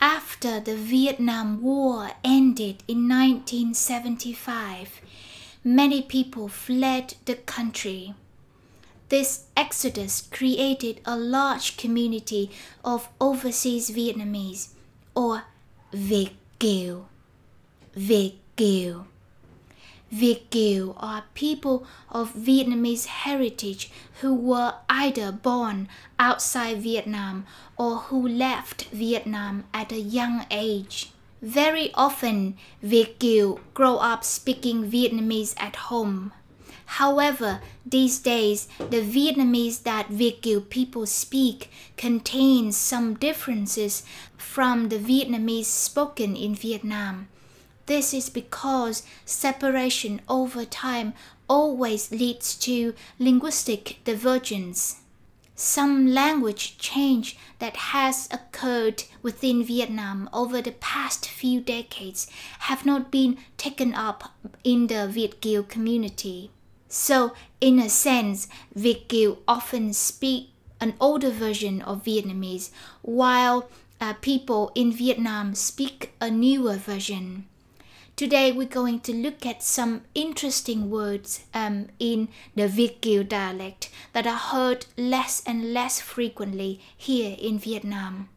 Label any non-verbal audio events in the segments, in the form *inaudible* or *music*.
After the Vietnam War ended in 1975, many people fled the country. This exodus created a large community of overseas Vietnamese or Việt Kiều. Việt Kiều. Việt Kiều are people of Vietnamese heritage who were either born outside Vietnam or who left Vietnam at a young age. Very often, Việt Kiều grow up speaking Vietnamese at home. However, these days, the Vietnamese that Việt Kiều people speak contains some differences from the Vietnamese spoken in Vietnam. This is because separation over time always leads to linguistic divergence. Some language change that has occurred within Vietnam over the past few decades have not been taken up in the Việt Kiều community. So, in a sense, Việt Kiều often speak an older version of Vietnamese, while uh, people in Vietnam speak a newer version. Today we're going to look at some interesting words um, in the Việt dialect that are heard less and less frequently here in Vietnam.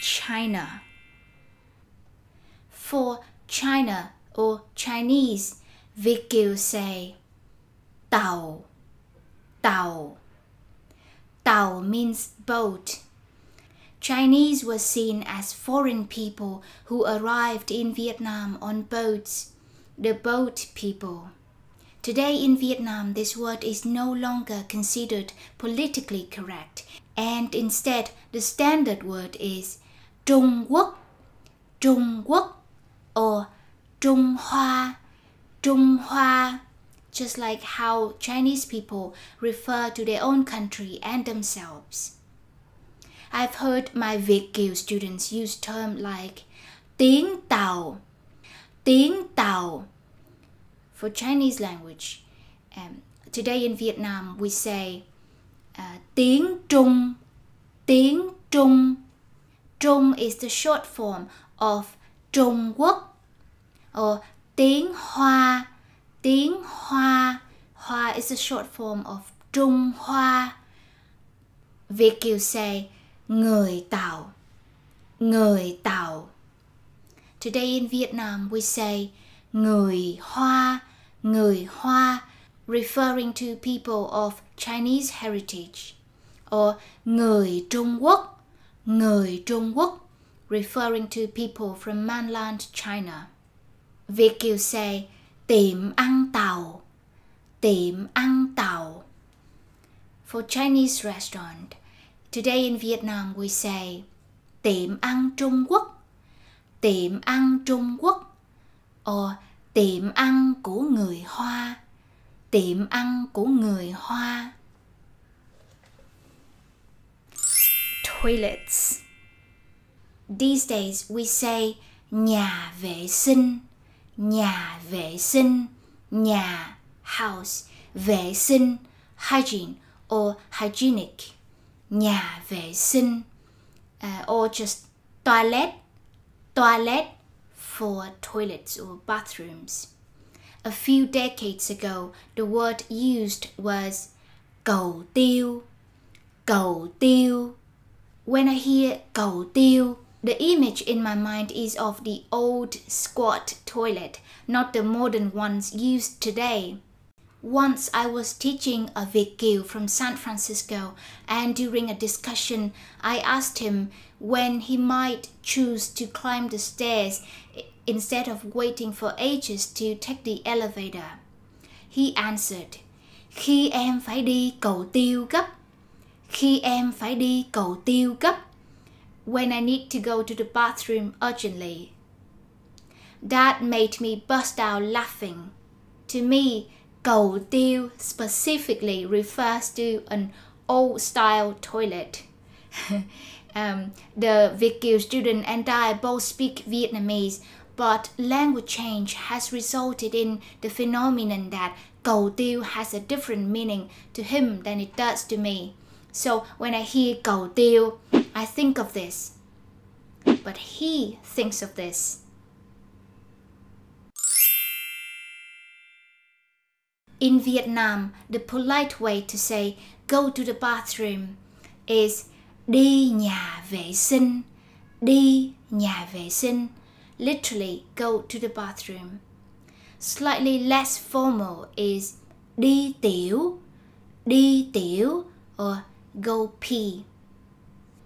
China. For China or Chinese, Việt Kiều say Tàu. Tàu. Tàu means boat Chinese were seen as foreign people who arrived in Vietnam on boats, the boat people. Today in Vietnam, this word is no longer considered politically correct, and instead the standard word is Trung Quốc, Trung Quốc, or Trung Hoa, Trung Hoa, just like how Chinese people refer to their own country and themselves. I've heard my Việt students use term like tiếng Tàu, tiếng Tàu for Chinese language. Um, today in Vietnam we say uh, tiếng Trung, tiếng Trung. Trung is the short form of Trung Quốc or tiếng Hoa, tiếng Hoa. Hoa is the short form of Trung Hoa. Kiều say người Tàu, người Tàu. Today in Vietnam we say người Hoa, người Hoa, referring to people of Chinese heritage, or người Trung Quốc, người Trung Quốc, referring to people from mainland China. Việt Kiều say tiệm ăn tàu, tiệm ăn tàu. For Chinese restaurant, Today in Vietnam we say tiệm ăn Trung Quốc, tiệm ăn Trung Quốc, or tiệm ăn của người Hoa, tiệm ăn của người Hoa. Toilets. These days we say nhà vệ sinh, nhà vệ sinh, nhà house, vệ sinh, hygiene or hygienic nhà vệ sinh. Uh, or just toilet. Toilet for toilets or bathrooms. A few decades ago the word used was cầu tiêu. Cầu tiêu. When i hear cầu tiêu the image in my mind is of the old squat toilet not the modern ones used today once I was teaching a Kiều from San Francisco, and during a discussion, I asked him when he might choose to climb the stairs instead of waiting for ages to take the elevator. He answered, Khi em phải đi cầu tiêu gấp. Khi em phải đi cầu tiêu gấp. When I need to go to the bathroom urgently. That made me bust out laughing. To me, Cầu tiêu specifically refers to an old style toilet. *laughs* um, the Việt student and I both speak Vietnamese, but language change has resulted in the phenomenon that cầu tiêu has a different meaning to him than it does to me. So when I hear cầu tiêu, I think of this. But he thinks of this. In Vietnam, the polite way to say go to the bathroom is đi nhà vệ sinh. Đi nhà vệ sinh. Literally, go to the bathroom. Slightly less formal is đi tiểu. Đi tiểu or go pee.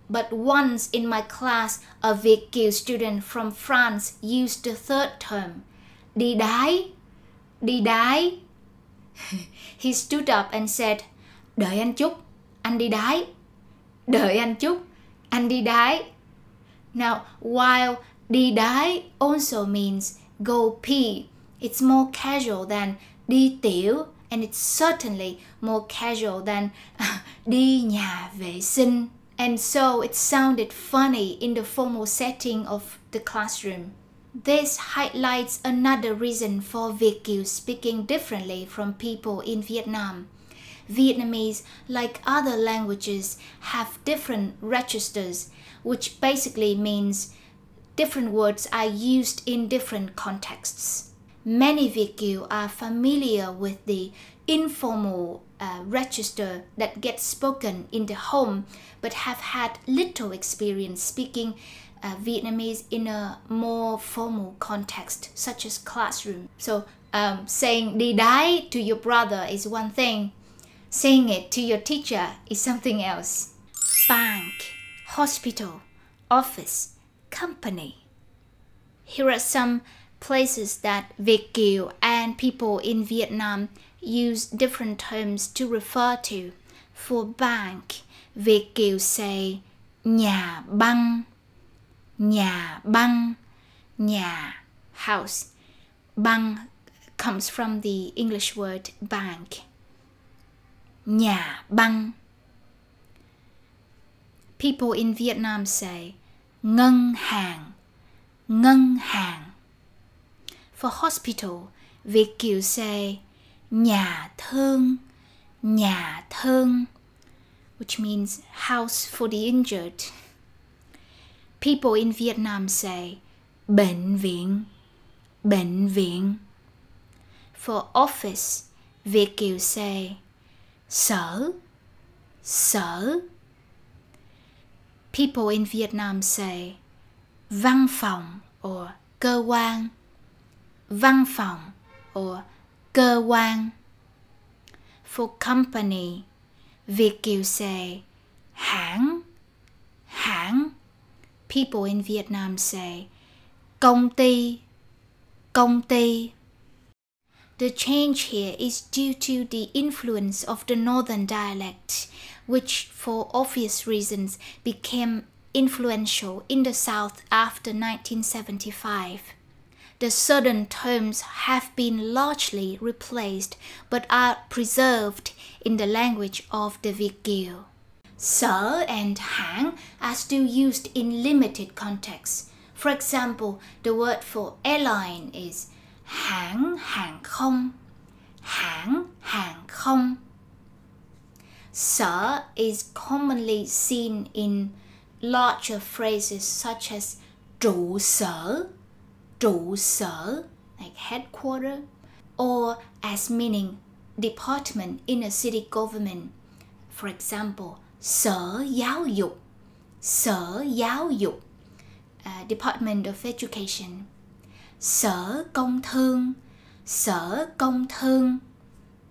But once in my class, a kiều student from France used the third term, đi đái. Đi đái *laughs* He stood up and said, Đợi anh chút, anh đi đái. Đợi anh chút, anh đi đái. Now, while đi đái also means go pee, it's more casual than đi tiểu and it's certainly more casual than *laughs* đi nhà vệ sinh. And so it sounded funny in the formal setting of the classroom. This highlights another reason for Việt speaking differently from people in Vietnam. Vietnamese, like other languages, have different registers, which basically means different words are used in different contexts. Many Việt are familiar with the informal uh, register that gets spoken in the home but have had little experience speaking uh, Vietnamese in a more formal context, such as classroom. So, um, saying đi đái to your brother is one thing, saying it to your teacher is something else. Bank, hospital, office, company. Here are some places that Việt Kiều and people in Vietnam use different terms to refer to. For bank, Việt Kiều say nhà băng nhà băng, nhà house. Băng comes from the english word bank. Nhà băng. People in vietnam say, ngân hàng ngân hàng. For hospital, việt kiều say, nhà thương nhà thương. Which means house for the injured. People in Vietnam say bệnh viện, bệnh viện. For office, Việt Kiều say sở, sở. People in Vietnam say văn phòng or cơ quan, văn phòng or cơ quan. For company, Việt Kiều say hãng, hãng people in Vietnam say công ty, công ty. The change here is due to the influence of the northern dialect, which for obvious reasons became influential in the south after 1975. The southern terms have been largely replaced but are preserved in the language of the Việt. Sở and hãng are still used in limited contexts. For example, the word for airline is hãng hàng không. Hãng hàng không. Sở is commonly seen in larger phrases such as trụ sở, trụ sở, like headquarter, or as meaning department in a city government. For example, sở giáo dục. Sở giáo dục. Uh, department of education. Sở công thương. Sở công thương.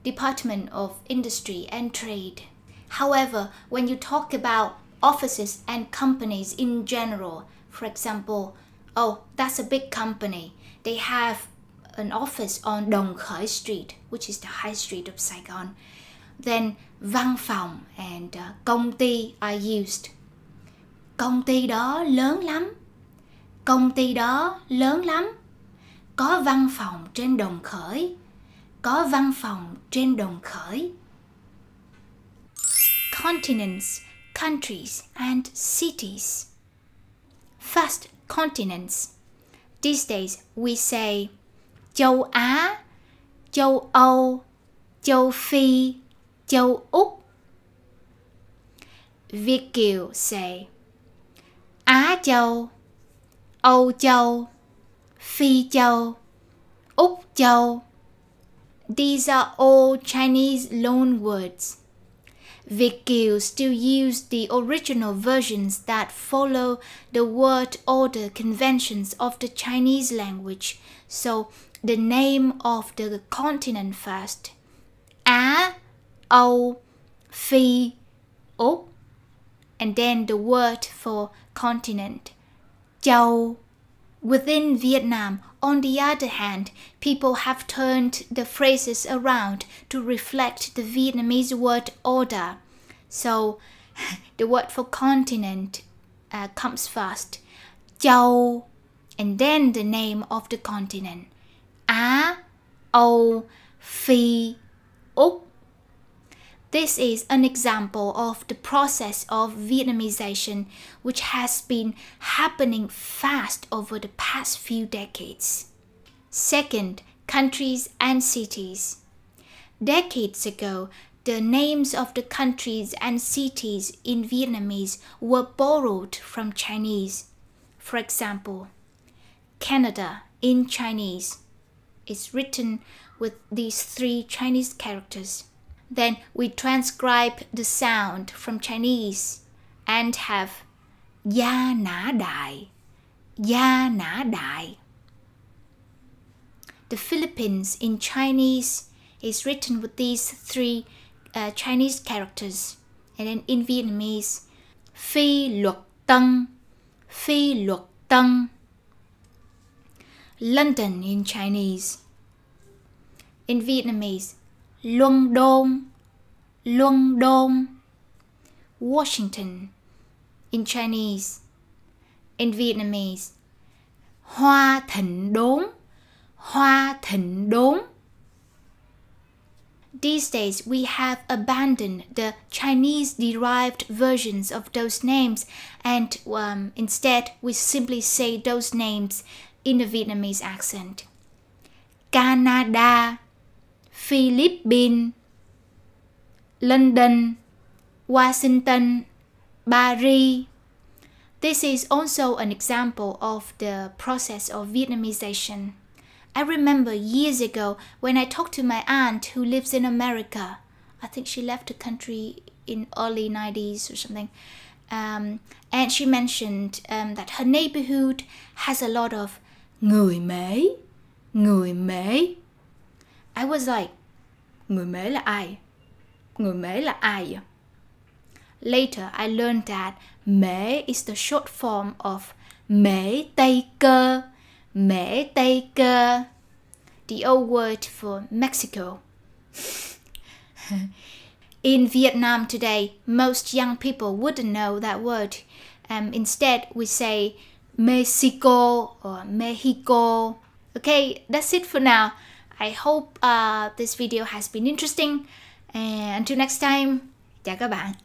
Department of industry and trade. However when you talk about offices and companies in general for example oh that's a big company. They have an office on Đồng Khởi Street, which is the high street of Saigon. Then văn phòng and uh, công ty are used. Công ty đó lớn lắm. Công ty đó lớn lắm. Có văn phòng trên đồng khởi. Có văn phòng trên đồng khởi. Continents, countries and cities. First, continents. These days we say châu Á, châu Âu, châu Phi, châu Úc. Việt Kiều say Á Châu, Âu Châu, Phi Châu, Úc Châu. These are all Chinese loan words. Việt Kiều still use the original versions that follow the word order conventions of the Chinese language. So the name of the continent first. Á, Âu, Phi, Úc. And then the word for continent. Châu. Within Vietnam, on the other hand, people have turned the phrases around to reflect the Vietnamese word order. So *laughs* the word for continent uh, comes first. Châu, and then the name of the continent. Á, Âu, Phi, Úc. This is an example of the process of Vietnamization which has been happening fast over the past few decades. Second, countries and cities. Decades ago, the names of the countries and cities in Vietnamese were borrowed from Chinese. For example, Canada in Chinese is written with these three Chinese characters. Then we transcribe the sound from Chinese and have Gia Nã Đại, Gia Nã Đại. The Philippines in Chinese is written with these three uh, Chinese characters. And then in Vietnamese, Phi luật tân, Phi luật tân. London in Chinese. In Vietnamese, Luân Đôn. Washington in Chinese. In Vietnamese, Hoa Thịnh Đốn, Hoa Thịnh Đốn. These days, we have abandoned the Chinese derived versions of those names and um, instead we simply say those names in the Vietnamese accent. Canada, Philippines, London, Washington, Paris. This is also an example of the process of Vietnamization. I remember years ago when I talked to my aunt who lives in America. I think she left the country in early 90s or something. Um, and she mentioned um, that her neighborhood has a lot of người Mễ, người Mễ. I was like, người Mễ là ai? Người Mễ là ai Later, I learned that Mễ is the short form of Mễ Tây Cơ. Mễ Tây Cơ. The old word for Mexico. *laughs* In Vietnam today, most young people wouldn't know that word. Um, instead, we say Mexico or Mexico. Okay, that's it for now. I hope uh, this video has been interesting. And until next time, chào các bạn.